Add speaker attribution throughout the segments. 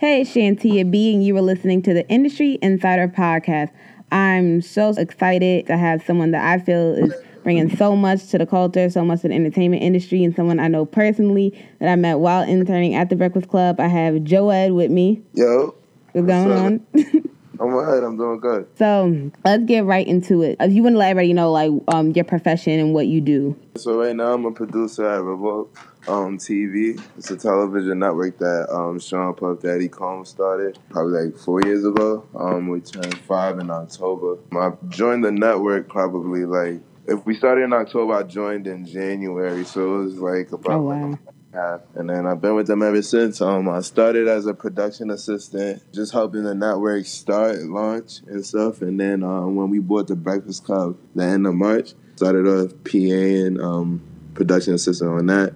Speaker 1: Hey, Shantia B, and you are listening to the Industry Insider Podcast. I'm so excited to have someone that I feel is bringing so much to the culture, so much to the entertainment industry, and someone I know personally that I met while interning at the Breakfast Club. I have Joed with me.
Speaker 2: Yo.
Speaker 1: What's going on?
Speaker 2: I'm alright. I'm doing good.
Speaker 1: So let's get right into it. If you want to let everybody know, like, um, your profession and what you do.
Speaker 2: So right now I'm a producer at Revolt um, TV. It's a television network that um, Sean Puff Daddy Combs started probably like four years ago. Um, we turned five in October. I joined the network probably like if we started in October, I joined in January, so it was like about
Speaker 1: Oh, wow.
Speaker 2: Half. And then I've been with them ever since. Um, I started as a production assistant, just helping the network start, launch, and stuff. And then um, when we bought the Breakfast Club, the end of March, started off PA and um, production assistant on that.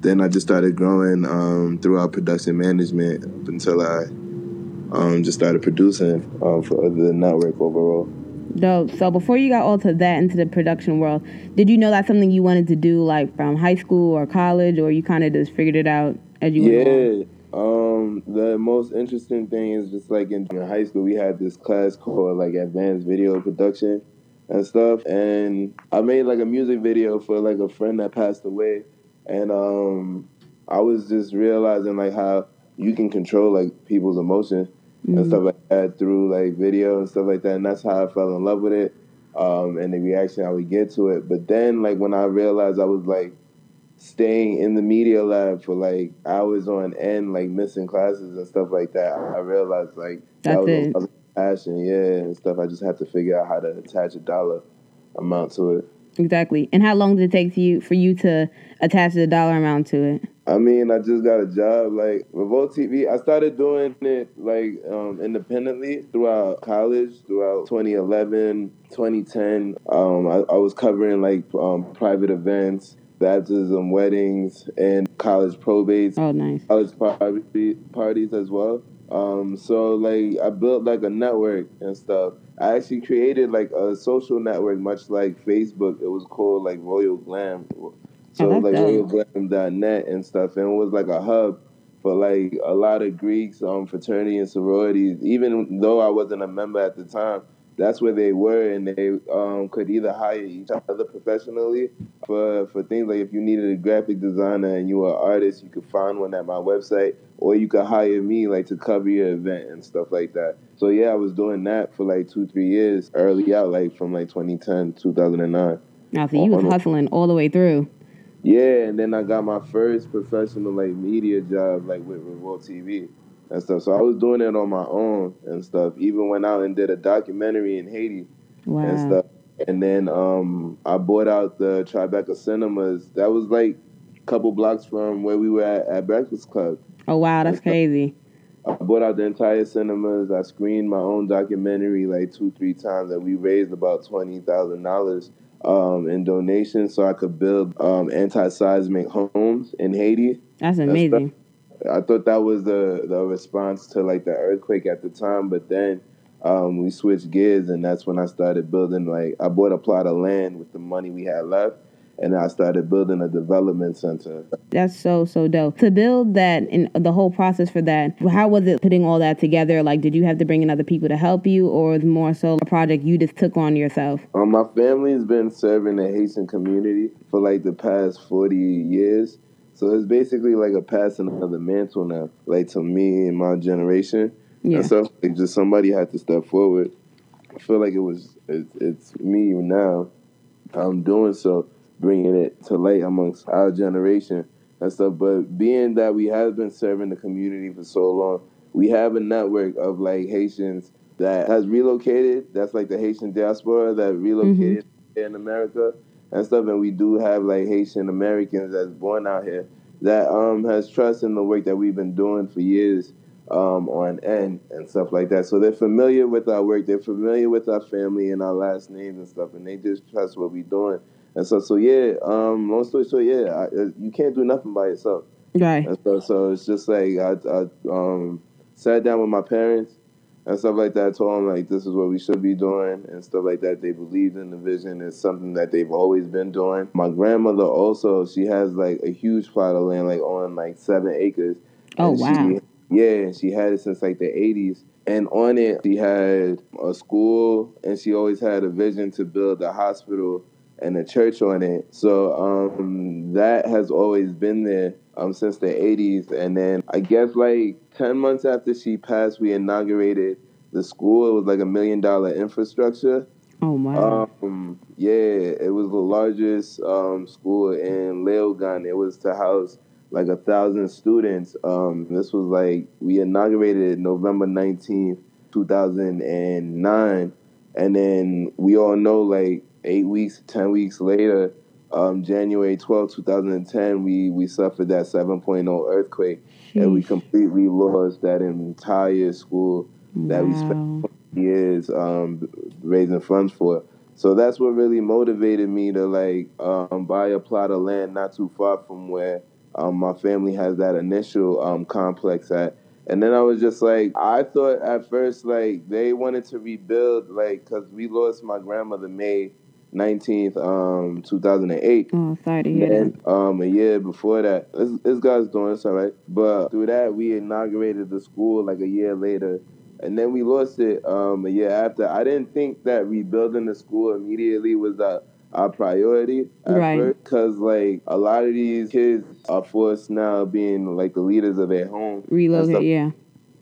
Speaker 2: Then I just started growing um, throughout production management up until I um, just started producing uh, for the network overall.
Speaker 1: Dope. So before you got all to that into the production world, did you know that's something you wanted to do, like from high school or college, or you kind of just figured it out as you?
Speaker 2: Yeah. Um, the most interesting thing is just like in, in high school, we had this class called like advanced video production and stuff. And I made like a music video for like a friend that passed away. And um, I was just realizing like how you can control like people's emotion and stuff like that through like video and stuff like that. And that's how I fell in love with it. Um, and the reaction I would get to it. But then like when I realized I was like staying in the media lab for like hours on end, like missing classes and stuff like that, I realized like
Speaker 1: That's
Speaker 2: that was
Speaker 1: it.
Speaker 2: another passion, yeah, and stuff. I just had to figure out how to attach a dollar amount to it.
Speaker 1: Exactly. And how long did it take to you for you to attach the dollar amount to it?
Speaker 2: I mean, I just got a job like Revolt TV. I started doing it like um, independently throughout college, throughout 2011, 2010. Um, I, I was covering like um, private events, baptism, weddings, and college probates.
Speaker 1: Oh, nice.
Speaker 2: college party, parties as well. Um, so like I built like a network and stuff. I actually created like a social network, much like Facebook. It was called like Royal Glam. So
Speaker 1: Oh,
Speaker 2: like royalglam.net and stuff, and it was like a hub for like a lot of Greeks, um, fraternity and sororities. Even though I wasn't a member at the time, that's where they were, and they um, could either hire each other professionally for for things like if you needed a graphic designer and you were an artist, you could find one at my website, or you could hire me like to cover your event and stuff like that. So yeah, I was doing that for like two, three years early out, like from like 2010, 2009.
Speaker 1: Now, so you was hustling all the way through.
Speaker 2: Yeah, and then I got my first professional like media job like with Revolt TV and stuff. So I was doing it on my own and stuff. Even went out and did a documentary in Haiti
Speaker 1: Wow.
Speaker 2: and stuff. And then um, I bought out the Tribeca Cinemas. That was like a couple blocks from where we were at, at Breakfast Club.
Speaker 1: Oh, wow. That's crazy.
Speaker 2: I bought out the entire cinemas. I screened my own documentary like two, three times, and we raised about twenty thousand dollars um, in donations so I could build um, anti-seismic homes in Haiti.
Speaker 1: That's amazing.
Speaker 2: I thought that was the the response to like the earthquake at the time, but then um, we switched gears, and that's when I started building. Like I bought a plot of land with the money we had left, and I started building a development center.
Speaker 1: That's so so dope. To build that and the whole process for that, how was it putting all that together? Like, did you have to bring in other people to help you, or was it more so a project you just took on yourself?
Speaker 2: Um, my family's been serving the Haitian community for like the past forty years, so it's basically like a passing of the mantle now, like to me and my generation.
Speaker 1: Yeah.
Speaker 2: And so like, just somebody had to step forward. I feel like it was it, it's me now. I'm doing so, bringing it to light amongst our generation and stuff. But being that we have been serving the community for so long, we have a network of like Haitians that has relocated. That's like the Haitian diaspora that relocated here in America and stuff. And we do have like Haitian Americans that's born out here that um has trust in the work that we've been doing for years um, on end and stuff like that. So they're familiar with our work. They're familiar with our family and our last names and stuff, and they just trust what we're doing. And so, so yeah. Um, long story short, yeah, I, uh, you can't do nothing by yourself.
Speaker 1: Right.
Speaker 2: And so, so it's just like I, I um, sat down with my parents and stuff like that. I told them like this is what we should be doing and stuff like that. They believed in the vision. It's something that they've always been doing. My grandmother also, she has like a huge plot of land, like on like seven acres.
Speaker 1: Oh,
Speaker 2: And
Speaker 1: wow.
Speaker 2: She Yeah, she had it since like the 80s. And on it, she had a school and she always had a vision to build a hospital and a church on it. So um, that has always been there um, since the 80s. And then I guess like 10 months after she passed, we inaugurated the school. It was like a million dollar infrastructure.
Speaker 1: Oh wow!
Speaker 2: Um, yeah, it was the largest um, school in Leogane. It was to house like a thousand students. Um, this was like we inaugurated November nineteenth, two thousand and nine, and then we all know like eight weeks, ten weeks later, um, January twelfth, two thousand and ten, we we suffered that seven oh earthquake, and we completely lost that entire school that we spent years um, raising funds for. So that's what really motivated me to like um, buy a plot of land not too far from where um, my family has that initial um, complex at. And then I was just like, I thought at first like they wanted to rebuild like because we lost my grandmother May 19th, um, 2008.
Speaker 1: Oh, sorry to hear
Speaker 2: and, that. Um, a year before that, this, this guy's doing it's all right. But through that, we inaugurated the school like a year later and then we lost it um, a year after. I didn't think that rebuilding the school immediately was a our priority
Speaker 1: right
Speaker 2: because like a lot of these kids are forced now being like the leaders of their home
Speaker 1: relocate yeah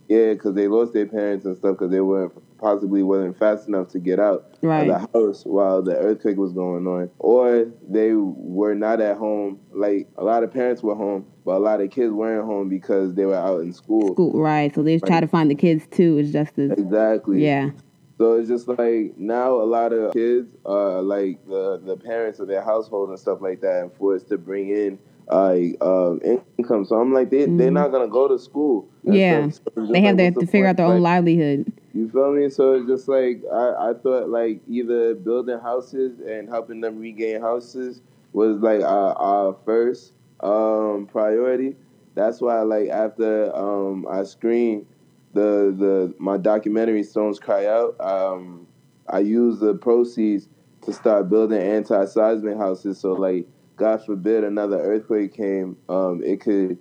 Speaker 2: yeah because they lost their parents and stuff because they weren't possibly wasn't fast enough to get out
Speaker 1: right.
Speaker 2: of the house while the earthquake was going on, or they were not at home. Like a lot of parents were home, but a lot of kids weren't home because they were out in school.
Speaker 1: School, right? So they right. try to find the kids too. It's just as
Speaker 2: exactly
Speaker 1: yeah.
Speaker 2: So it's just like now a lot of kids are like the the parents of their household and stuff like that, and forced to bring in uh, uh, income. So I'm like, they mm-hmm. they're not gonna go to school.
Speaker 1: Yeah, so they have like, to figure out their own livelihood.
Speaker 2: You feel me? So it's just like I, I thought like either building houses and helping them regain houses was like our, our first um, priority. That's why like after um, I screened the the my documentary Stones Cry Out, um, I used the proceeds to start building anti seismic houses. So like God forbid another earthquake came, um, it could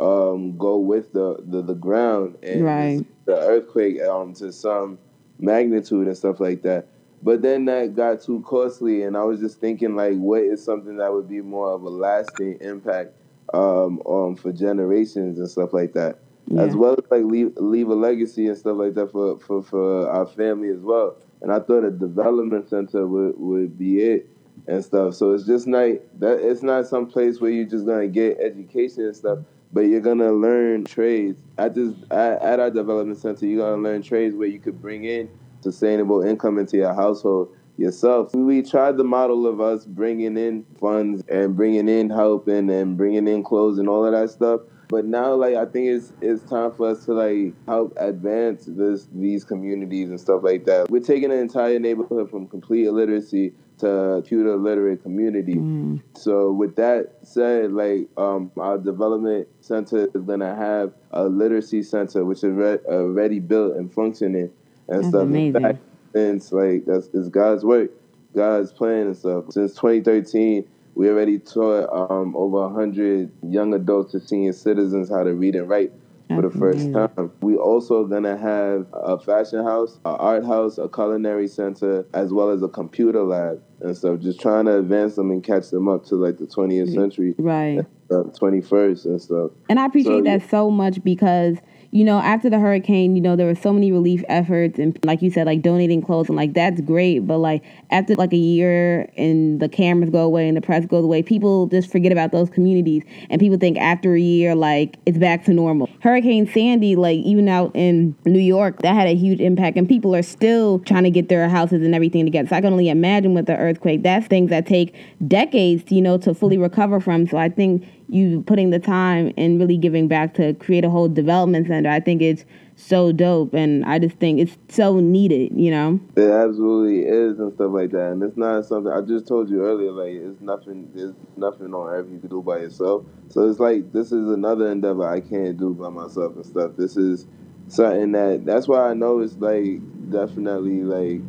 Speaker 2: um, go with the, the, the ground and
Speaker 1: right.
Speaker 2: the earthquake um, to some magnitude and stuff like that. But then that got too costly, and I was just thinking, like, what is something that would be more of a lasting impact um, um, for generations and stuff like that, yeah. as well as like leave leave a legacy and stuff like that for, for, for our family as well. And I thought a development center would, would be it and stuff. So it's just not that it's not some place where you're just gonna get education and stuff, but you're gonna learn trades at this at, our development center. You're gonna learn trades where you could bring in sustainable income into your household yourself. We tried the model of us bringing in funds and bringing in help and, and bringing in clothes and all of that stuff. But now, like, I think it's it's time for us to like help advance this these communities and stuff like that. We're taking an entire neighborhood from complete illiteracy to computer literate community. Mm. So with that said, like um, our development center is gonna have a literacy center which is re- already built and functioning and
Speaker 1: that's
Speaker 2: stuff.
Speaker 1: Amazing.
Speaker 2: Fact, since like that's it's God's work, God's plan and stuff. Since 2013, we already taught um, over 100 young adults to senior citizens how to read and write for the first time. We also gonna have a fashion house, an art house, a culinary center, as well as a computer lab and stuff. Just trying to advance them and catch them up to like the 20th century,
Speaker 1: right?
Speaker 2: Uh, 21st and stuff.
Speaker 1: And I appreciate so, that so much because you know, after the hurricane, you know, there were so many relief efforts and like you said, like donating clothes and like that's great. But like after like a year and the cameras go away and the press goes away, people just forget about those communities and people think after a year, like it's back to normal. Hurricane Sandy, like even out in New York, that had a huge impact and people are still trying to get their houses and everything together. So I can only imagine with the earthquake, that's things that take decades, you know, to fully recover from. So I think you putting the time and really giving back to create a whole development center. I think it's so dope, and I just think it's so needed. You know,
Speaker 2: it absolutely is and stuff like that. And it's not something I just told you earlier. Like it's nothing. There's nothing on earth you can do by yourself. So it's like this is another endeavor I can't do by myself and stuff. This is something that that's why I know it's like definitely like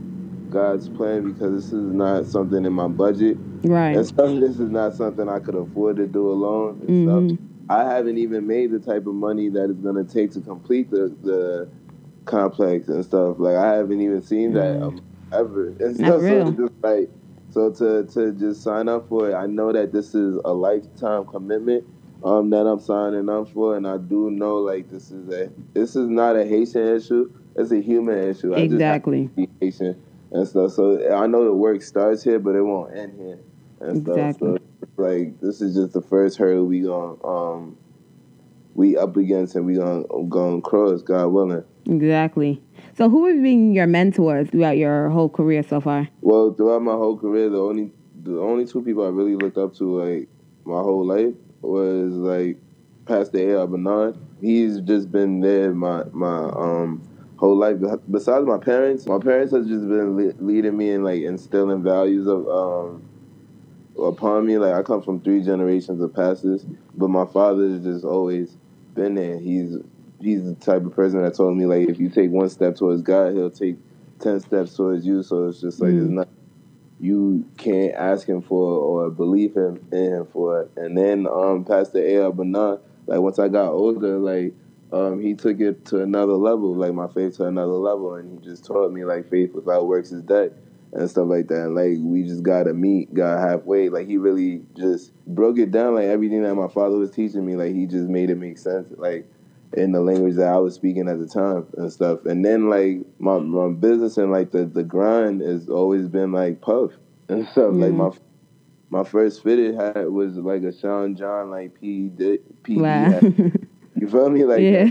Speaker 2: God's plan because this is not something in my budget.
Speaker 1: Right.
Speaker 2: And some this is not something I could afford to do alone and
Speaker 1: mm-hmm.
Speaker 2: stuff. I haven't even made the type of money that it's gonna take to complete the the complex and stuff. Like I haven't even seen that um, ever. And
Speaker 1: Not
Speaker 2: stuff.
Speaker 1: real.
Speaker 2: So just like so to to just sign up for it. I know that this is a lifetime commitment um that I'm signing up for, and I do know like this is a this is not a Haitian issue. It's a human issue. I just have
Speaker 1: Exactly.
Speaker 2: to be Haitian and stuff. So I know the work starts here, but it won't end here and stuff. So like this is just the first hurdle we going um we up against and we gonna gonna cross, God willing.
Speaker 1: Exactly. So, who have been your mentors throughout your whole career so far?
Speaker 2: Well, throughout my whole career, the only the only two people I really looked up to like my whole life was like Pastor A. Bernard. He's just been there my my um whole life. Besides my parents, my parents have just been le- leading me and like instilling values of um upon me. Like I come from three generations of pastors, but my father has just always been there. He's he's the type of person that told me like if you take one step towards God, he'll take ten steps towards you. So it's just like
Speaker 1: Mm.
Speaker 2: it's not you can't ask him for or believe him in him for it. And then um Pastor A. Bernard, like once I got older, like um he took it to another level, like my faith to another level, and he just taught me like faith without works is dead and stuff like that. And, like we just gotta meet God halfway. Like he really just broke it down, like everything that my father was teaching me. Like he just made it make sense, like in the language that I was speaking at the time and stuff. And then like my my business and like the the grind has always been like puff and stuff. Like my my first fitted hat was like a Sean John like P D P D
Speaker 1: Wow.
Speaker 2: hat. You feel me? Like
Speaker 1: Yeah.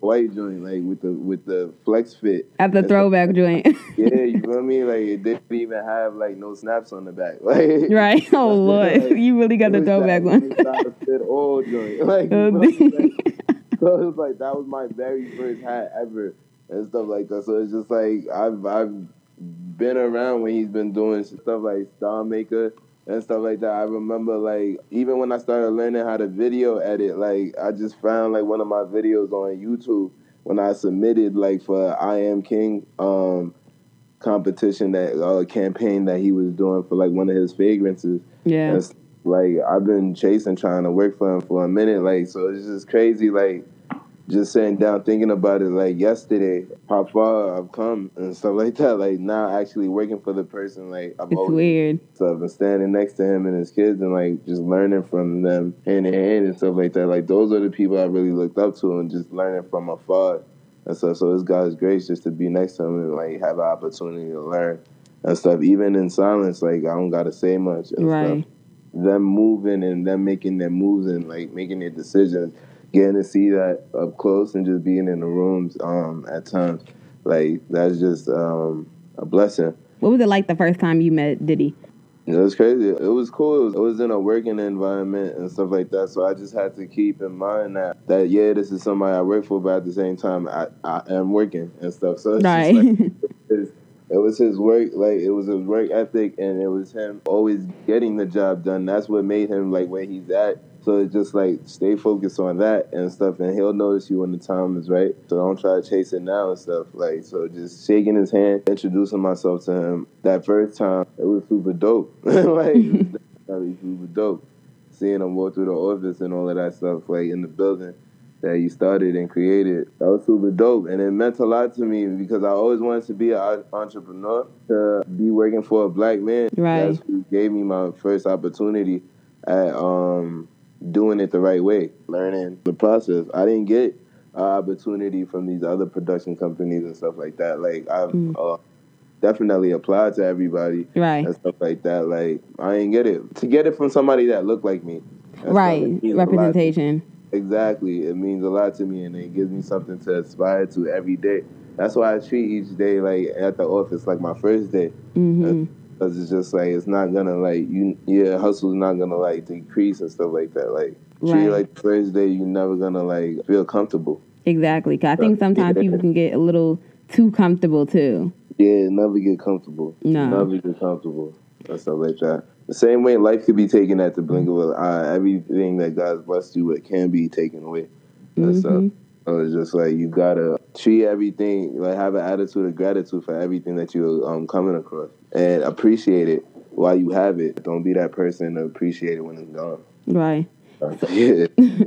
Speaker 2: white joint, like with the with the flex fit.
Speaker 1: At the throwback joint.
Speaker 2: Yeah, you feel me? Like it didn't even have like no snaps on the back. Like
Speaker 1: right? Oh, Lord. You really got the throwback one.
Speaker 2: fit all joint. Like,
Speaker 1: Oh,
Speaker 2: like, so it was like that was my very first hat ever and stuff like that. So it's just like I've I've been around when he's been doing stuff like Star Maker and stuff like that. I remember like even when I started learning how to video edit, like I just found like one of my videos on YouTube when I submitted like for I Am King um competition that uh, campaign that he was doing for like one of his fragrances.
Speaker 1: yeah.
Speaker 2: That's like I've been chasing trying to work for him for a minute. Like so it's just crazy like just sitting down thinking about it like yesterday, how far I've come and stuff like that. Like now actually working for the person like I've
Speaker 1: It's weird.
Speaker 2: stuff and standing next to him and his kids and like just learning from them hand in hand and stuff like that. Like those are the people I really looked up to and just learning from afar and stuff. So it's God's grace just to be next to him and like have an opportunity to learn and stuff. Even in silence, like I don't gotta say much and
Speaker 1: Right.
Speaker 2: stuff. Them moving and them making their moves and like making their decisions, getting to see that up close and just being in the rooms um at times. Like that's just um a blessing.
Speaker 1: What was it like the first time you met Diddy?
Speaker 2: It was crazy. It was cool. It was, it was in a working environment and stuff like that. So I just had to keep in mind that that yeah, this is somebody I work for, but at the same time, I, I am working and stuff. So it's
Speaker 1: Right.
Speaker 2: like, it was his work, like it was his work ethic, and it was him always getting the job done. That's what made him like where he's at. So just like stay focused on that and stuff, and he'll notice you when the time is right. So don't try to chase it now and stuff. Like so, just shaking his hand, introducing myself to him. That first time, it was super dope. like it was super dope. Seeing him walk through the office and all of that stuff, like in the building that he started and created. That was super dope, and it meant a lot to me because I always wanted to be an entrepreneur, to be working for a black man.
Speaker 1: Right.
Speaker 2: That's who gave me my first opportunity at um, doing it the right way, learning the process. I didn't get an opportunity from these other production companies and stuff like that. Like I've
Speaker 1: Mm.
Speaker 2: uh, definitely applied to everybody
Speaker 1: right.
Speaker 2: and stuff like that. Like I didn't get it to get it from somebody that looked like me.
Speaker 1: Right.
Speaker 2: it means a lot to me.
Speaker 1: Representation.
Speaker 2: Exactly. It means a lot to me and it gives me something to aspire to every day. That's why I treat each day like at the office like my first day.
Speaker 1: hmm
Speaker 2: Cause it's just like it's not gonna like you your hustle's not gonna like decrease and stuff like that. Like treat
Speaker 1: Right.
Speaker 2: it like the first day you're never gonna like feel comfortable.
Speaker 1: Exactly. 'Cause I think sometimes people can get a little too comfortable too.
Speaker 2: Yeah, never get comfortable.
Speaker 1: No.
Speaker 2: Never get comfortable. And stuff like that. The same way life could be taken at the blink of an eye. Everything that God's blessed you with can be taken away. And stuff.
Speaker 1: Uh, mm-hmm.
Speaker 2: So it's just like you gotta treat everything, like have an attitude of gratitude for everything that you're um, coming across, and appreciate it while you have it. Don't be that person to appreciate it when it's gone.
Speaker 1: Right.
Speaker 2: yeah.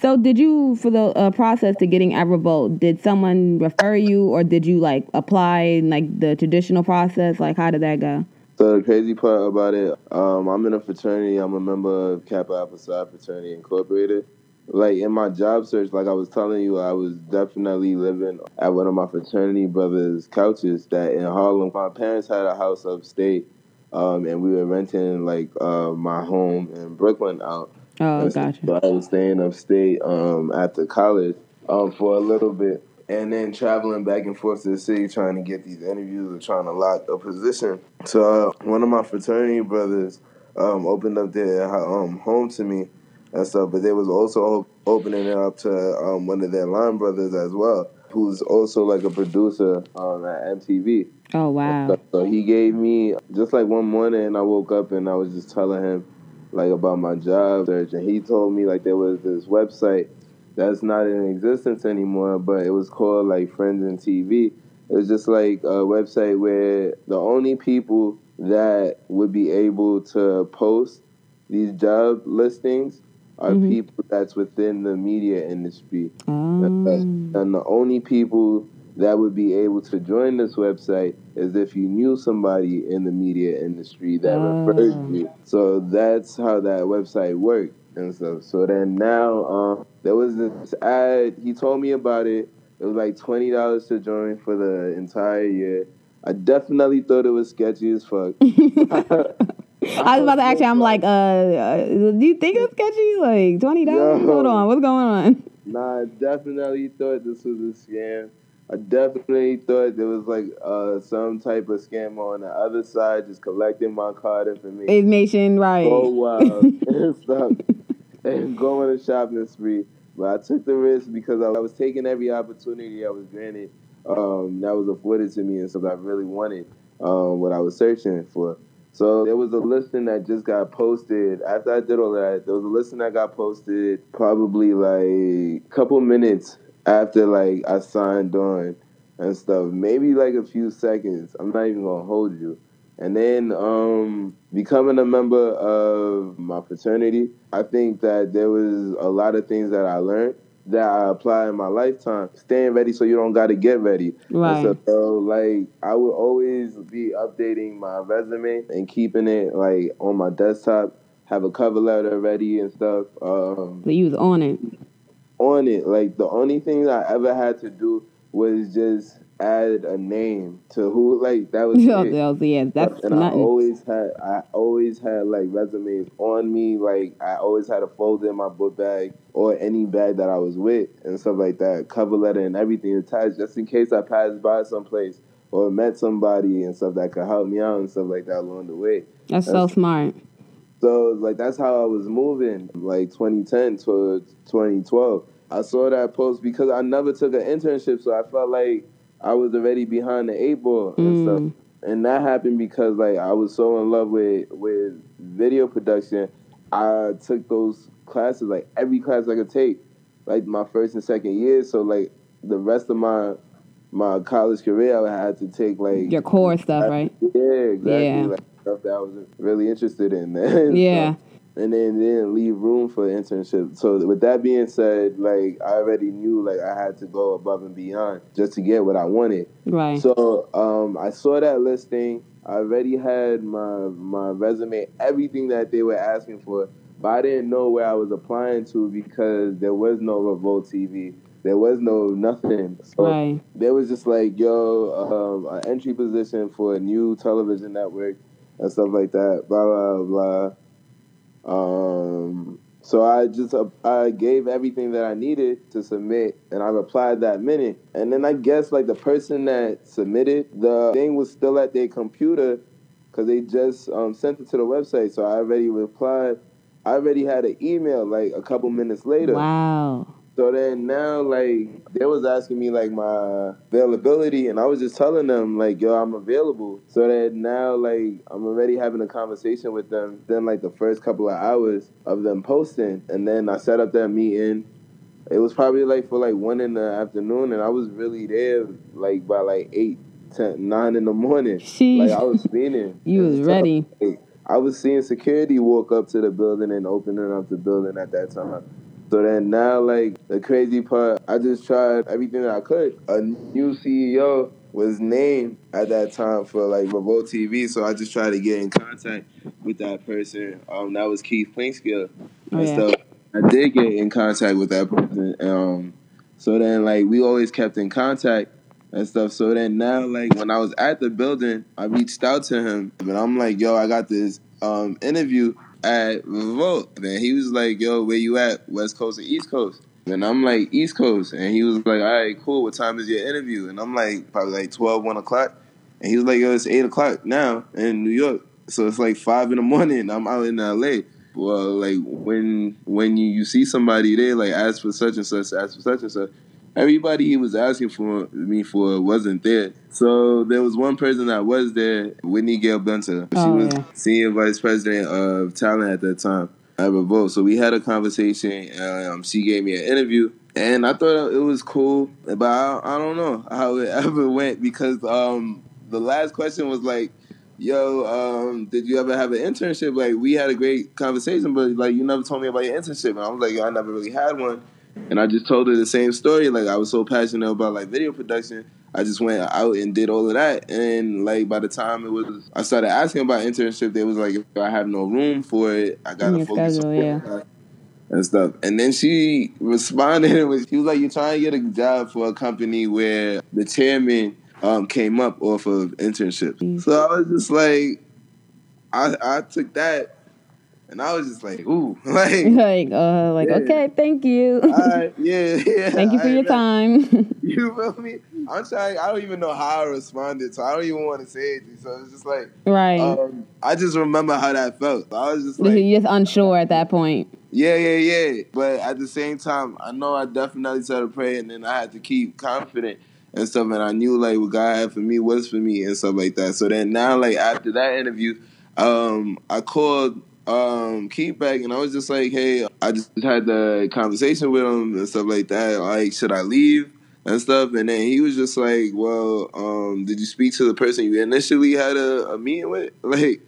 Speaker 1: So, did you for the uh, process to getting at Revolt? Did someone refer you, or did you like apply like the traditional process? Like, how did that go?
Speaker 2: So the crazy part about it, um, I'm in a fraternity. I'm a member of Kappa Alpha Psi Fraternity Incorporated. Like in my job search, like I was telling you, I was definitely living at one of my fraternity brothers' couches. That in Harlem, my parents had a house upstate, um, and we were renting like uh, my home in Brooklyn out.
Speaker 1: Oh,
Speaker 2: so
Speaker 1: gotcha.
Speaker 2: I was staying upstate um, the college um, for a little bit, and then traveling back and forth to the city trying to get these interviews or trying to lock a position. So uh, one of my fraternity brothers um, opened up their um, home to me and stuff, but they was also opening it up to um, one of their line brothers as well, who's also like a producer on at MTV.
Speaker 1: Oh, wow.
Speaker 2: So, so he gave me just like one morning I woke up and I was just telling him like about my job search and he told me like there was this website that's not in existence anymore but it was called like Friends and TV. It was just like a website where the only people that would be able to post these job listings are
Speaker 1: Mhm.
Speaker 2: people that's within the media industry.
Speaker 1: Um,
Speaker 2: And the only people that would be able to join this website is if you knew somebody in the media industry that referred you. So that's how that website worked and stuff. So then now um, there was this ad. He told me about it. It was like twenty dollars to join for the entire year. I definitely thought it was sketchy as fuck.
Speaker 1: I was about to ask you. I'm like, uh, uh do you think it's sketchy? Like twenty dollars? Hold on, what's going on?
Speaker 2: Nah, I definitely thought this was a scam. I definitely thought there was like uh, some type of scam on the other side, just collecting my card information.
Speaker 1: Information, right?
Speaker 2: Go wild and stuff, and go on a shopping spree. But I took the risk because I, was taking every opportunity I was granted um, that was afforded to me, and so I really wanted um, what I was searching for. So there was a listing that just got posted. After I did all that, there was a listing that got posted probably like a couple minutes after like I signed on and stuff. Maybe like a few seconds. I'm not even gonna hold you. And then um, becoming a member of my fraternity, I think that there was a lot of things that I learned that I apply in my lifetime. Staying ready so you don't got to get ready.
Speaker 1: Right.
Speaker 2: So, so, like, I would always be updating my resume and keeping it like on my desktop. Have a cover letter ready and stuff. Um,
Speaker 1: So you was on it.
Speaker 2: on it. Like the only thing I ever had to do was just add a name to who. Like that was it.
Speaker 1: yeah, that's
Speaker 2: and I always had I always had like resumes on me. Like I always had a folder in my book bag or any bag that I was with and stuff like that. Cover letter and everything attached just in case I passed by someplace or met somebody and stuff that could help me out and stuff like that along the way.
Speaker 1: That's so smart.
Speaker 2: So like that's how I was moving, like 2010 to 2012. I saw that post because I never took an internship, so I felt like I was already behind the eight ball and
Speaker 1: Mm.
Speaker 2: stuff. And that happened because like I was so in love with with video production. I took those classes, like every class I could take, like my first and second year. So like the rest of my my college career, I had to take like
Speaker 1: Your core stuff, right?
Speaker 2: yeah, exactly.
Speaker 1: Yeah.
Speaker 2: Like stuff that I was really interested in. and
Speaker 1: Yeah.
Speaker 2: And then didn't leave room for internship. So with that being said, like I already knew like I had to go above and beyond just to get what I wanted.
Speaker 1: Right.
Speaker 2: So um, I saw that listing. I already had my my resume, everything that they were asking for, but I didn't know where I was applying to because there was no Revolt TV. There was no nothing. So
Speaker 1: right.
Speaker 2: they was just like, yo, um, an entry position for a new television network and stuff like that, blah, blah, blah. Um, so I just, uh, I gave everything that I needed to submit and I replied that minute. And then I guess like the person that submitted, the thing was still at their computer because they just um, sent it to the website. So I already replied. I already had an email like a couple minutes later.
Speaker 1: Wow.
Speaker 2: So then now, like, they was asking me, like, my availability, and I was just telling them, like, yo, I'm available. So that now, like, I'm already having a conversation with them. Then, like, the first couple of hours of them posting, and then I set up that meeting. It was probably, like, for, like, 1 in the afternoon, and I was really there, like, by, like, 8, 10, 9 in the morning.
Speaker 1: Sheesh.
Speaker 2: Like, I was feeling.
Speaker 1: You was ready.
Speaker 2: Like, I was seeing security walk up to the building and opening up the building at that time. So then now, like the crazy part, I just tried everything that I could. A new CEO was named at that time for like Revolt TV, so I just tried to get in contact with that person. Um, that was Keith Clinkscales
Speaker 1: Oh,
Speaker 2: and
Speaker 1: yeah.
Speaker 2: stuff. I did get in contact with that person. Um, so then like we always kept in contact and stuff. So then now like when I was at the building, I reached out to him and I'm like, yo, I got this um interview at Revolt. And he was like, yo, where you at? West Coast or East Coast? And I'm like, East Coast. And he was like, all right, cool. What time is your interview? And I'm like, probably like 12, 1 o'clock. And he was like, yo, it's 8 o'clock now in New York. So it's like 5 in the morning. I'm out in LA. Well, like when when you, you see somebody there, like ask for such and such, ask for such and such. Everybody he was asking for me for wasn't there. So there was one person that was there, Whitney Gail Benta. She
Speaker 1: Oh,
Speaker 2: was
Speaker 1: yeah.
Speaker 2: senior vice president of talent at that time at Revolt. So we had a conversation. Um, she gave me an interview, and I thought it was cool, but I, I don't know how it ever went because um, the last question was like, "Yo, um, did you ever have an internship?" Like we had a great conversation, but like you never told me about your internship, and I was like, "Yo, I never really had one." And I just told her the same story. Like I was so passionate about like video production. I just went out and did all of that. And like by the time it was I started asking about internship, they was like if I have no room for it, I gotta
Speaker 1: your
Speaker 2: focus
Speaker 1: schedule,
Speaker 2: on
Speaker 1: yeah.
Speaker 2: that and stuff. And then she responded and was she was like, You're trying to get a job for a company where the chairman um, came up off of internship.
Speaker 1: Mm.
Speaker 2: So I was just like I I took that and I was just like, ooh, like
Speaker 1: like, uh, like,
Speaker 2: Yeah.
Speaker 1: okay, thank you.
Speaker 2: all right, yeah, yeah.
Speaker 1: thank you for your time.
Speaker 2: You feel me? I'm trying. I don't even know how I responded, so I don't even want to say anything. So it's just like,
Speaker 1: right.
Speaker 2: um, I just remember how that felt. I was just like,
Speaker 1: You're just unsure at that point.
Speaker 2: yeah, yeah, yeah. But at the same time, I know I definitely started praying, and then I had to keep confident and stuff. And I knew like what God had for me was for me and stuff like that. So then now, like after that interview, um, I called um Keith back, and I was just like, hey, I just had the conversation with him and stuff like that. Like, should I leave? And stuff, and then he was just like, "Well, um, did you speak to the person you initially had a, a meeting with?" Like,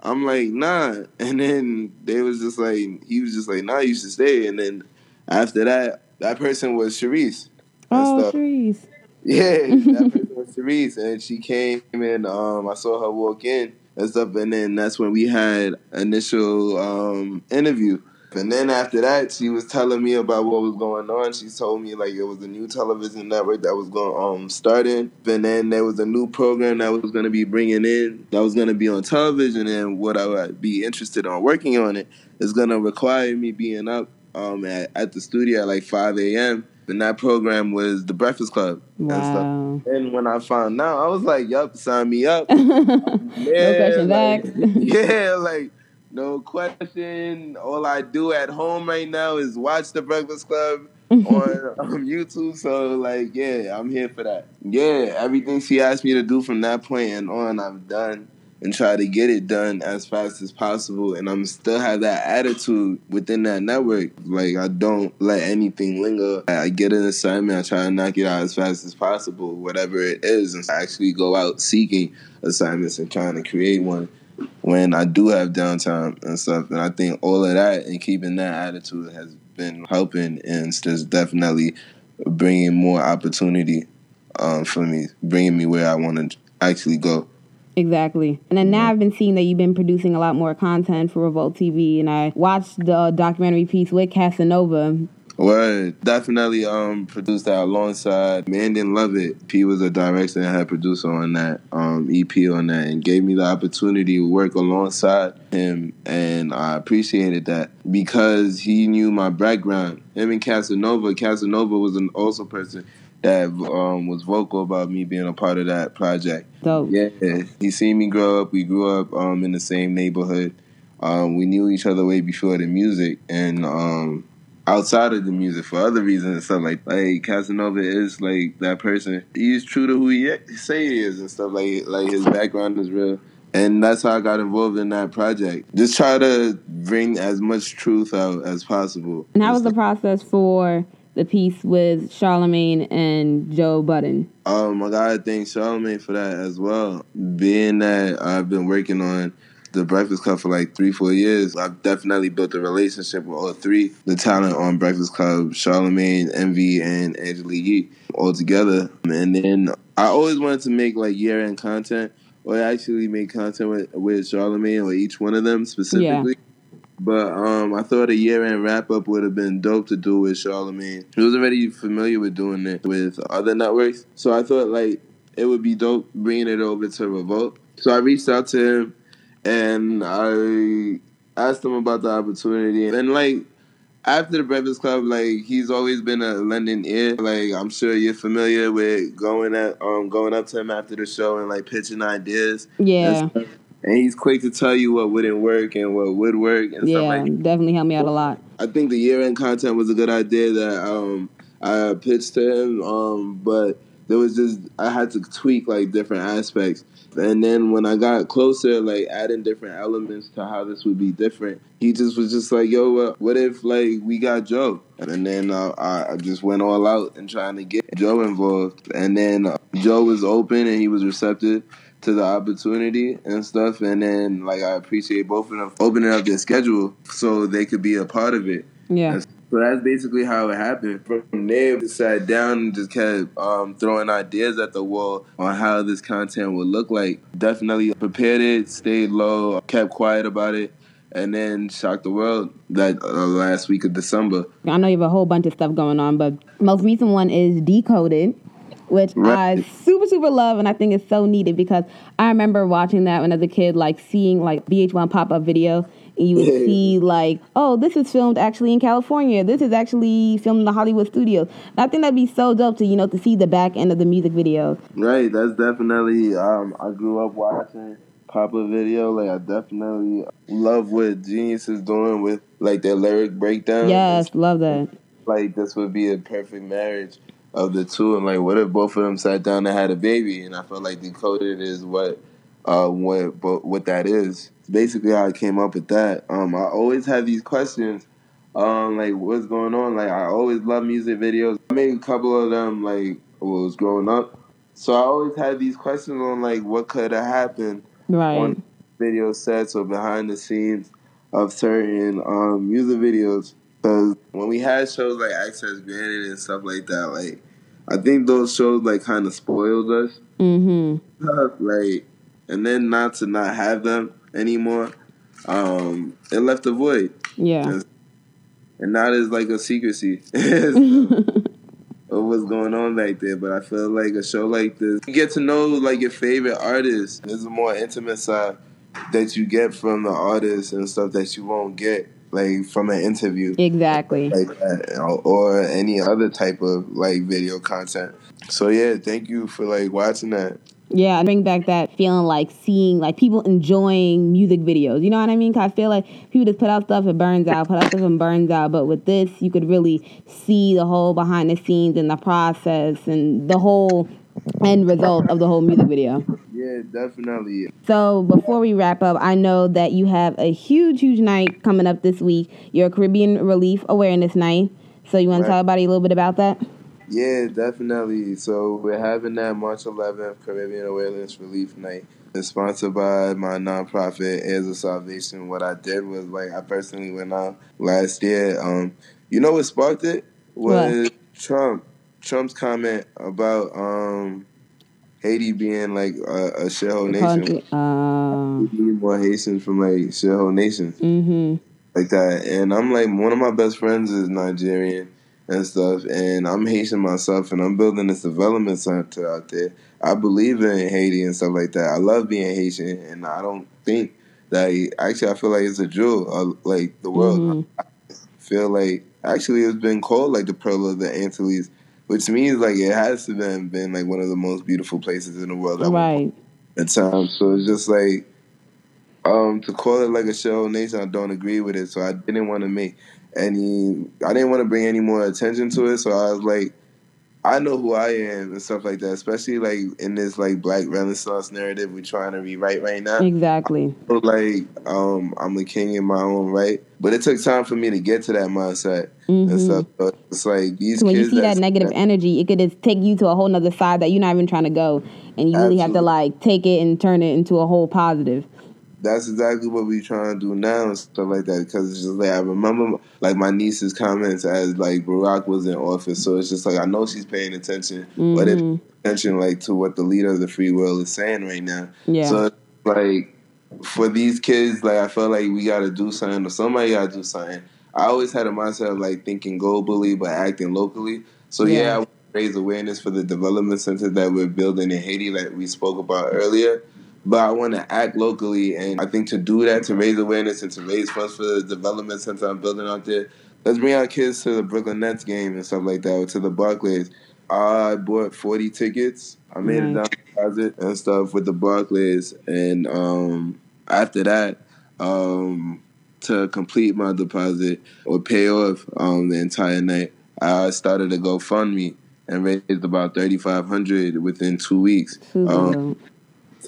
Speaker 2: I'm like, nah. And then they was just like, he was just like, nah, you should stay. And then after that, that person was Sharice.
Speaker 1: Oh,
Speaker 2: stuff.
Speaker 1: trees.
Speaker 2: Yeah, that person was Sharice. And she came and um, I saw her walk in and stuff. And then that's when we had initial um, interview. And then after that, she was telling me about what was going on. She told me like it was a new television network that was going um starting. And then there was a new program that was going to be bringing in that was going to be on television. And what I would be interested on working on it is going to require me being up um at, at the studio at like 5 a.m. And that program was the Breakfast Club and stuff.
Speaker 1: Wow.
Speaker 2: And when I found out, I was like, "Yup, sign me up."
Speaker 1: no
Speaker 2: Yeah,
Speaker 1: questions
Speaker 2: like,
Speaker 1: asked.
Speaker 2: yeah, like no question. All I do at home right now is watch the Breakfast Club on um, YouTube. So like, yeah, I'm here for that. Yeah, everything she asked me to do from that point and on, I've done and try to get it done as fast as possible. And I'm still have that attitude within that network. Like I don't let anything linger. I get an assignment, I try to knock it out as fast as possible, whatever it is, and actually go out seeking assignments and trying to create one when I do have downtime and stuff. And I think all of that and keeping that attitude has been helping and it's just definitely bringing more opportunity um, for me, bringing me where I want to actually go.
Speaker 1: Exactly. And then now I've been seeing that you've been producing a lot more content for Revolt TV, and I watched the documentary piece with Casanova.
Speaker 2: Word. Definitely um produced that alongside Man Didn't Love It. P was a director and had producer on that um EP on that and gave me the opportunity to work alongside him and I appreciated that because he knew my background. Him and Casanova. Casanova was an also person that um was vocal about me being a part of that project.
Speaker 1: Dope.
Speaker 2: Yeah, he seen me grow up. We grew up um, in the same neighborhood. Um, we knew each other way before the music, and um, outside of the music for other reasons and stuff like like Casanova is like that person. He's true to who he say he is and stuff like like his background is real. And that's how I got involved in that project. Just try to bring as much truth out as possible.
Speaker 1: And how was the process for the piece with Charlamagne and Joe Budden?
Speaker 2: Um, I gotta thank Charlamagne for that as well. Being that I've been working on the Breakfast Club for like three, four years. I've definitely built a relationship with all three. The talent on Breakfast Club, Charlamagne, Envy, and Angela Yee all together. And then I always wanted to make like year end content or actually make content with, with Charlamagne or each one of them specifically. Yeah. But um, I thought a year end wrap up would have been dope to do with Charlamagne. He was already familiar with doing it with other networks. So I thought like it would be dope bringing it over to Revolt. So I reached out to him and I asked him about the opportunity. And like after the Breakfast Club, like he's always been a lending ear. Like I'm sure you're familiar with going at um going up to him after the show and like pitching ideas.
Speaker 1: Yeah.
Speaker 2: And, he's quick to tell you what wouldn't work and what would work and
Speaker 1: yeah,
Speaker 2: stuff like
Speaker 1: that. definitely helped me out a lot.
Speaker 2: I think the year end content was a good idea that um I pitched to him. Um but there was just I had to tweak like different aspects. And then when I got closer, like adding different elements to how this would be different, he just was just like, "Yo, what if like we got Joe?" And then uh, I just went all out and trying to get Joe involved. And then uh, Joe was open and he was receptive to the opportunity and stuff. And then like I appreciate both of them opening up their schedule so they could be a part of it.
Speaker 1: Yeah. And
Speaker 2: so that's basically how it happened. From there, we sat down and just kept um, throwing ideas at the wall on how this content would look like. Definitely prepared it, stayed low, kept quiet about it, and then shocked the world that uh, last week of December.
Speaker 1: I know you have a whole bunch of stuff going on, but most recent one is Decoded which right. I super super love, and I think it's so needed because I remember watching that when as a kid, like seeing like VH1 pop up video, and you would see like, oh, this is filmed actually in California. This is actually filmed in the Hollywood studios. And I think that'd be so dope to you know to see the back end of the music video.
Speaker 2: Right, that's definitely. Um, I grew up watching pop up video. Like I definitely love what Genius is doing with like their lyric breakdown.
Speaker 1: Yes, love that.
Speaker 2: Like this would be a perfect marriage of the two, and like what if both of them sat down and had a baby? And I felt like Decoded is what uh, what but what that is. Basically, how I came up with that. Um, I always have these questions, um, like what's going on. Like I always love music videos. I made a couple of them like when I was growing up, so I always had these questions on like what could have happened
Speaker 1: right. on
Speaker 2: video sets or behind the scenes of certain um, music videos. Because when we had shows like Access Granted and stuff like that, like I think those shows like kind of spoiled us.
Speaker 1: Mm-hmm.
Speaker 2: like and then not to not have them anymore, um, it left a void.
Speaker 1: Yeah.
Speaker 2: And not as like a secrecy of what's going on back there. But I feel like a show like this, you get to know like your favorite artists. There's a more intimate side that you get from the artists and stuff that you won't get like from an interview.
Speaker 1: Exactly.
Speaker 2: Like that, or any other type of like video content. So yeah, thank you for like watching that.
Speaker 1: Yeah, bring back that feeling like seeing like people enjoying music videos. You know what I mean? Cause I feel like people just put out stuff and burns out, put out stuff and burns out. But with this, you could really see the whole behind the scenes and the process and the whole end result of the whole music video.
Speaker 2: Yeah, definitely.
Speaker 1: So before we wrap up, I know that you have a huge, huge night coming up this week. Your Caribbean Relief Awareness Night. So you want right. to tell everybody a little bit about that?
Speaker 2: Yeah, definitely. So we're having that March 11th Caribbean Awareness Relief Night. It's sponsored by my nonprofit, Heirs of Salvation. What I did was like I personally went out last year. Um, you know what sparked it was what? Trump. Trump's comment about um, Haiti being like a, a shithole nation.
Speaker 1: Uh,
Speaker 2: we need more Haitians from like shithole nations.
Speaker 1: Mm-hmm.
Speaker 2: Like that. And I'm like, one of my best friends is Nigerian and stuff. And I'm Haitian myself, and I'm building this development center out there. I believe in Haiti and stuff like that. I love being Haitian, and I don't think that actually I feel like it's a jewel of like the world. Mm-hmm. I feel like actually it's been called like the pearl of the Antilles, which means like it has to been been like one of the most beautiful places in the world.
Speaker 1: Right.
Speaker 2: At times, so it's just like um, to call it like a show nation. I don't agree with it, so I didn't want to make any. I didn't want to bring any more attention to it, so I was like, I know who I am and stuff like that. Especially like in this like Black Renaissance narrative we're trying to rewrite right now.
Speaker 1: Exactly.
Speaker 2: like um, I'm a king in my own right, but it took time for me to get to that mindset
Speaker 1: mm-hmm.
Speaker 2: and stuff. But it's like these.
Speaker 1: So when
Speaker 2: you
Speaker 1: see that negative energy, it could just take you to a whole nother side that you're not even trying to go, and you really Absolutely. have to like take it and turn it into a whole positive.
Speaker 2: That's exactly what we're trying to do now and stuff like that. Because it's just like I remember like my niece's comments as like Barack was in office, so it's just like I know she's paying attention, mm-hmm. but it's attention like to what the leader of the free world is saying right now. Yeah. So like for these kids, like I felt like we got to do something or somebody got to do something. I always had a mindset of like thinking globally but acting locally. So yeah, yeah raise awareness for the development center that we're building in Haiti that we spoke about earlier. But I want to act locally, and I think to do that, to raise awareness and to raise funds for the development center I'm building out there, let's bring our kids to the Brooklyn Nets game and stuff like that, or to the Barclays. I bought 40 tickets. I made nice. a deposit and stuff with the Barclays, and um, after that, um, to complete my deposit or pay off um, the entire night, I started a GoFundMe and raised about thirty five hundred within two weeks. Um,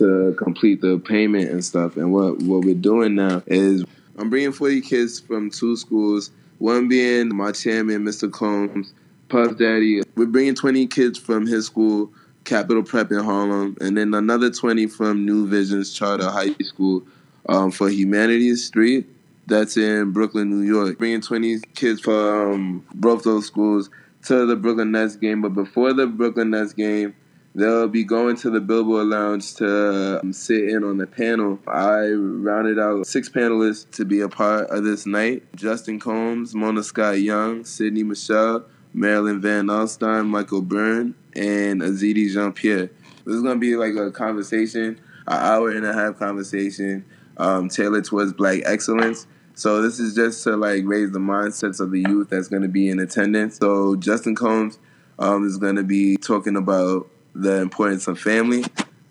Speaker 2: to complete the payment and stuff. And what what we're doing now is I'm bringing 40 kids from two schools. One being my chairman, Mr. Combs, Puff Daddy. We're bringing 20 kids from his school, Capital Prep in Harlem, and then another 20 from New Visions Charter High School um, for Humanities Street. That's in Brooklyn, New York. Bringing 20 kids from um, both those schools to the Brooklyn Nets game. But before the Brooklyn Nets game, they'll be going to the Billboard Lounge to um, sit in on the panel. I rounded out six panelists to be a part of this night Justin Combs, Mona Scott Young, Sydney Michelle, Marilyn Van Alstyne, Michael Brun, and Azede Jean Pierre. This is going to be like a conversation, an hour and a half conversation um, tailored towards black excellence. So this is just to like raise the mindsets of the youth that's going to be in attendance. So Justin Combs um, is going to be talking about the importance of family.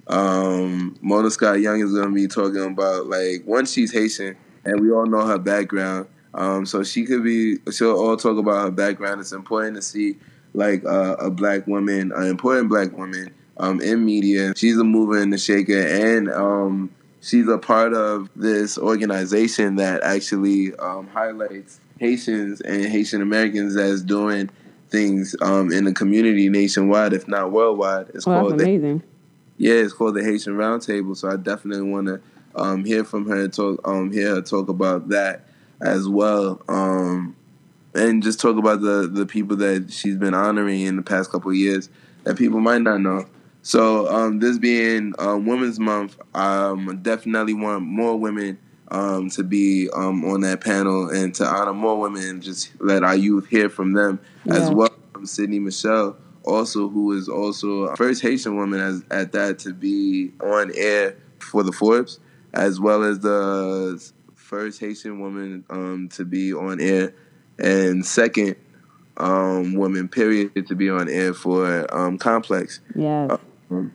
Speaker 2: Um, Mona Scott Young is going to be talking about like once she's Haitian, and we all know her background. Um, so she could be. She'll all talk about her background. It's important to see like uh, a black woman, an important black woman um, in media. She's a mover and a shaker, and um, she's a part of this organization that actually um, highlights Haitians and Haitian Americans as doing things um, in the community nationwide, if not worldwide. It's
Speaker 1: oh, called amazing.
Speaker 2: The, yeah, it's called the Haitian Roundtable. So I definitely want to um, hear from her and talk, um, hear her talk about that as well, um, and just talk about the the people that she's been honoring in the past couple years that people might not know. So um, this being um, Women's Month, I um, definitely want more women um, to be um, on that panel and to honor more women and just let our youth hear from them yeah. as well. From Sydney Michelle, also who is also first Haitian woman as, at that to be on air for the Forbes, as well as the first Haitian woman um, to be on air and second um, woman period to be on air for um, Complex.
Speaker 1: Yeah.
Speaker 2: Um,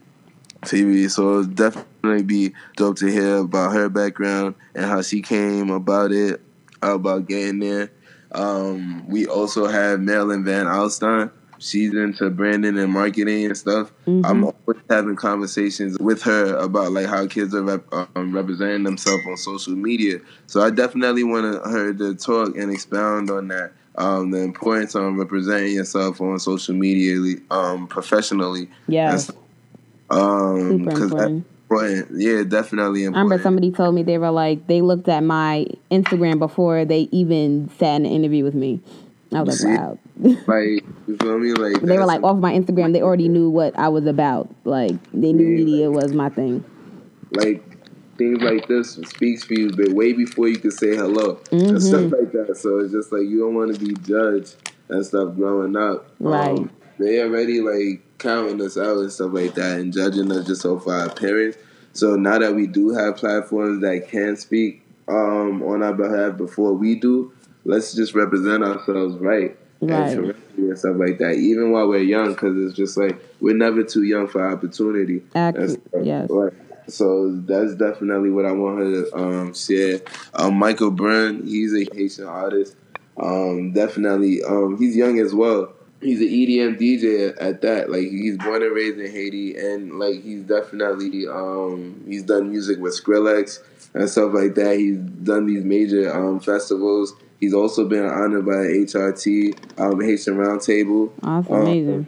Speaker 2: TV. So it'll definitely be dope to hear about her background and how she came about it, about getting there. Um, we also have Marilyn Van Alstyne. She's into branding and marketing and stuff. Mm-hmm. I'm always having conversations with her about like how kids are rep- um, representing themselves on social media. So I definitely want her to talk and expound on that. Um, the importance of representing yourself on social media um, professionally.
Speaker 1: Yeah.
Speaker 2: Um, Super important. Important. Yeah, definitely important.
Speaker 1: I remember somebody told me they were like they looked at my Instagram before they even sat in an interview with me. I was like, wow.
Speaker 2: like you feel me? Like
Speaker 1: they were like off my Instagram. They already knew what I was about. Like they knew yeah, media like, was my thing.
Speaker 2: Like things like this speaks for you, but way before you can say hello mm-hmm. and stuff like that. So it's just like you don't want to be judged and stuff growing up.
Speaker 1: Right. Um,
Speaker 2: they already like counting us out and stuff like that and judging us just off our appearance. So now that we do have platforms that can speak um, on our behalf before we do, let's just represent ourselves right.
Speaker 1: Right.
Speaker 2: And stuff like that, even while we're young, because it's just like we're never too young for opportunity.
Speaker 1: Actually, yes.
Speaker 2: So that's definitely what I want her to um, share. Um, Michael Brun, he's a Haitian artist. Um, definitely, um, he's young as well he's an EDM DJ at that. Like he's born and raised in Haiti, and like he's definitely um, he's done music with Skrillex and stuff like that. He's done these major um, festivals. He's also been honored by HRT, um, Haitian Roundtable.
Speaker 1: That's um, amazing.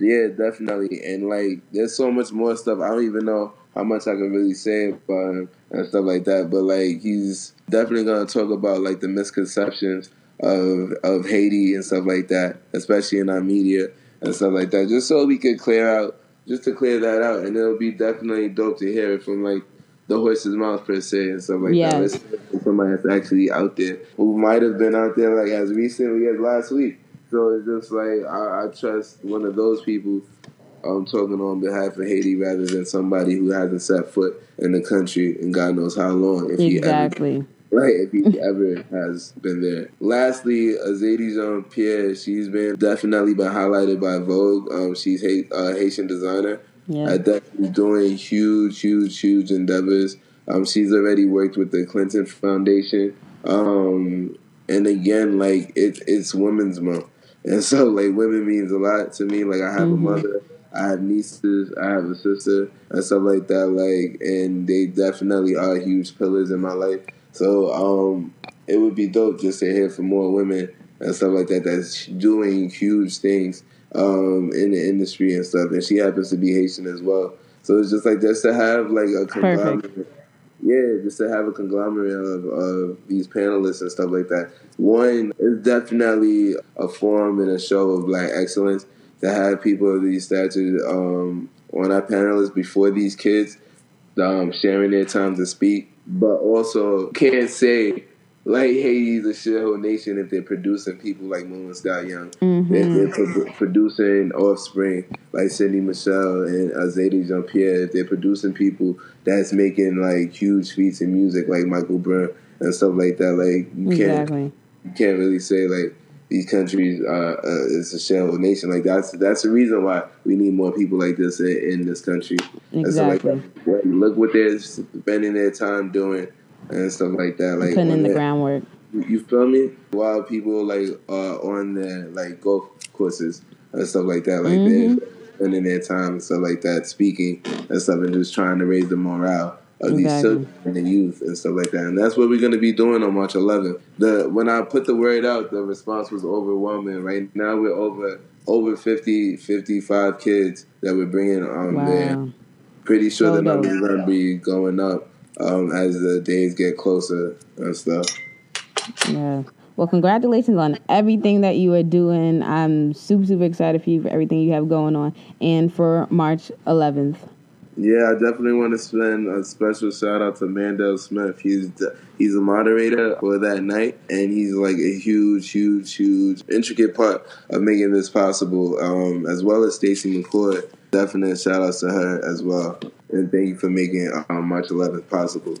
Speaker 2: Yeah, definitely. And like, there's so much more stuff. I don't even know how much I can really say about him and stuff like that. But like he's definitely gonna talk about like the misconceptions of of Haiti and stuff like that, especially in our media and stuff like that, just so we could clear out, just to clear that out, and it'll be definitely dope to hear it from like the horse's mouth per se and stuff like
Speaker 1: Yes.
Speaker 2: that. To somebody that's actually out there who might have been out there like as recently as last week. So it's just like I, I trust one of those people um, talking on behalf of Haiti rather than somebody who hasn't set foot in the country and God knows how long. If he ever
Speaker 1: Exactly.
Speaker 2: Right? If he ever has been there. Lastly, Azede Jean Pierre, she's been definitely been highlighted by Vogue. Um, she's a uh, Haitian designer.
Speaker 1: Yeah.
Speaker 2: Uh, definitely doing huge, huge, huge endeavors. Um, she's already worked with the Clinton Foundation. Um, and again, like it, it's Women's Month, and so like women means a lot to me. Like I have
Speaker 1: Mhm.
Speaker 2: a mother, I have nieces, I have a sister, and stuff like that. Like, and they definitely are huge pillars in my life. So um, it would be dope just to hear from more women and stuff like that that's doing huge things um, in the industry and stuff. And she happens to be Haitian as well. So it's just like just to have like a conglomerate. Yeah, just to have a conglomerate of, of these panelists and stuff like that. One is definitely a forum and a show of black excellence to have people of these statures um, on our panelists before these kids um, sharing their time to speak, but also can't say like Haiti's a shithole nation if they're producing people like Mona Scott Young.
Speaker 1: Mhm.
Speaker 2: If they're pro- producing offspring like Sydney Michelle and Azede Jean Pierre, if they're producing people that's making like huge feats in music like Michael Brun and stuff like that, like you can't
Speaker 1: Exactly.
Speaker 2: you can't really say like these countries uh, uh, is a shell nation. Like that's that's the reason why we need more people like this in, in this country. And so, like,
Speaker 1: Exactly.
Speaker 2: look what they're spending their time doing and stuff like that. Like
Speaker 1: Putting in the
Speaker 2: their-
Speaker 1: groundwork.
Speaker 2: you feel me? While people like are on their like golf courses and stuff like that, like
Speaker 1: Mhm.
Speaker 2: they're spending their time and stuff like that, speaking and stuff, and just trying to raise the morale of these children and the youth and stuff like that. And that's what we're gonna be doing on March 11th. The when I put the word out, the response was overwhelming. Right now we're over over 50, 55 kids that we're bringing on there pretty sure
Speaker 1: So
Speaker 2: the numbers are going to be going up um, as the days get closer and stuff.
Speaker 1: Yeah. Well, congratulations on everything that you are doing. I'm super, super excited for you for everything you have going on and for March 11th.
Speaker 2: Yeah, I definitely want to send a special shout out to Mandel Smith. He's he's a moderator for that night, and he's like a huge, huge, huge, intricate part of making this possible. Um, as well as Stacey McCoy. Definite shout outs to her as well, and thank you for making um, March 11th possible.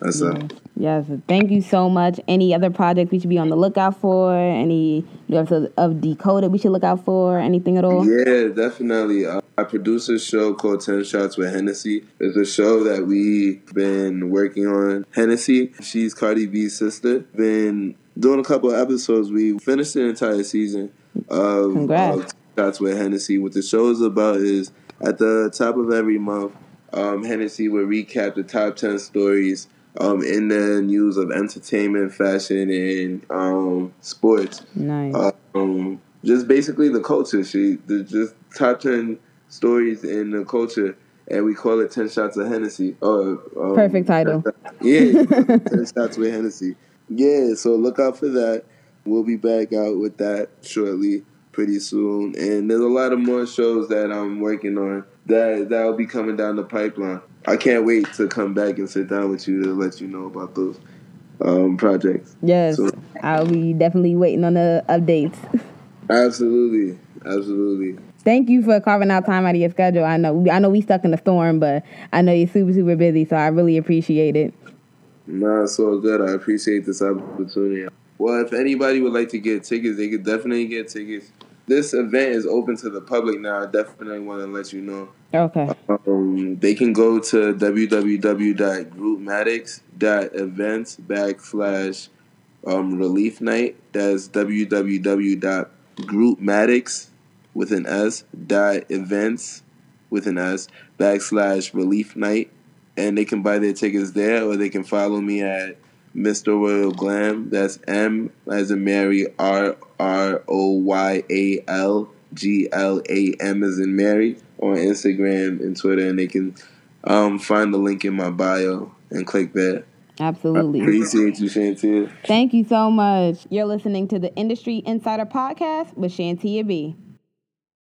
Speaker 2: That's uh,
Speaker 1: Yes. Thank you so much. Any other projects we should be on the lookout for? Any new episodes of Decoded we should look out for? Anything at all?
Speaker 2: Yeah, definitely. Uh, I produce a show called 10 Shots with Hennessy. It's a show that we've been working on. Hennessy, she's Cardi B's sister. Been doing a couple of episodes. We finished the entire season of,
Speaker 1: Congrats.
Speaker 2: of 10 Shots with Hennessy. What the show is about is at the top of every month, um, Hennessy will recap the top 10 stories um, in the news of entertainment, fashion, and um, sports
Speaker 1: Nice.
Speaker 2: um, just basically the culture. She the just top ten stories in the culture, and we call it ten shots of Hennessy. Um,
Speaker 1: Perfect title.
Speaker 2: Yeah, ten shots with Hennessy. Yeah, so look out for that. We'll be back out with that shortly, pretty soon. And there's a lot of more shows that I'm working on that that'll be coming down the pipeline. I can't wait to come back and sit down with you to let you know about those um, projects.
Speaker 1: yes.
Speaker 2: so-
Speaker 1: I'll be definitely waiting on the updates.
Speaker 2: Absolutely, absolutely.
Speaker 1: Thank you for carving out time out of your schedule. I know I know we stuck in the storm, but I know you're super, super busy, so I really appreciate it.
Speaker 2: Nah, it's all good. I appreciate this opportunity. Well, if anybody would like to get tickets, they could definitely get tickets. This event is open to the public now. I definitely want to let you know.
Speaker 1: Okay.
Speaker 2: Um, they can go to www.groupmatics.events backslash um, relief night. That's www.groupmatics with an S dot events with an S backslash relief night. And they can buy their tickets there or they can follow me at Mr. Royal Glam. That's M as in Mary R R O Y A L G L A M as in Mary on Instagram and Twitter, and they can um, find the link in my bio and click that.
Speaker 1: Absolutely.
Speaker 2: I appreciate you, Shantia.
Speaker 1: Thank you so much. You're listening to the Industry Insider Podcast with Shantia B.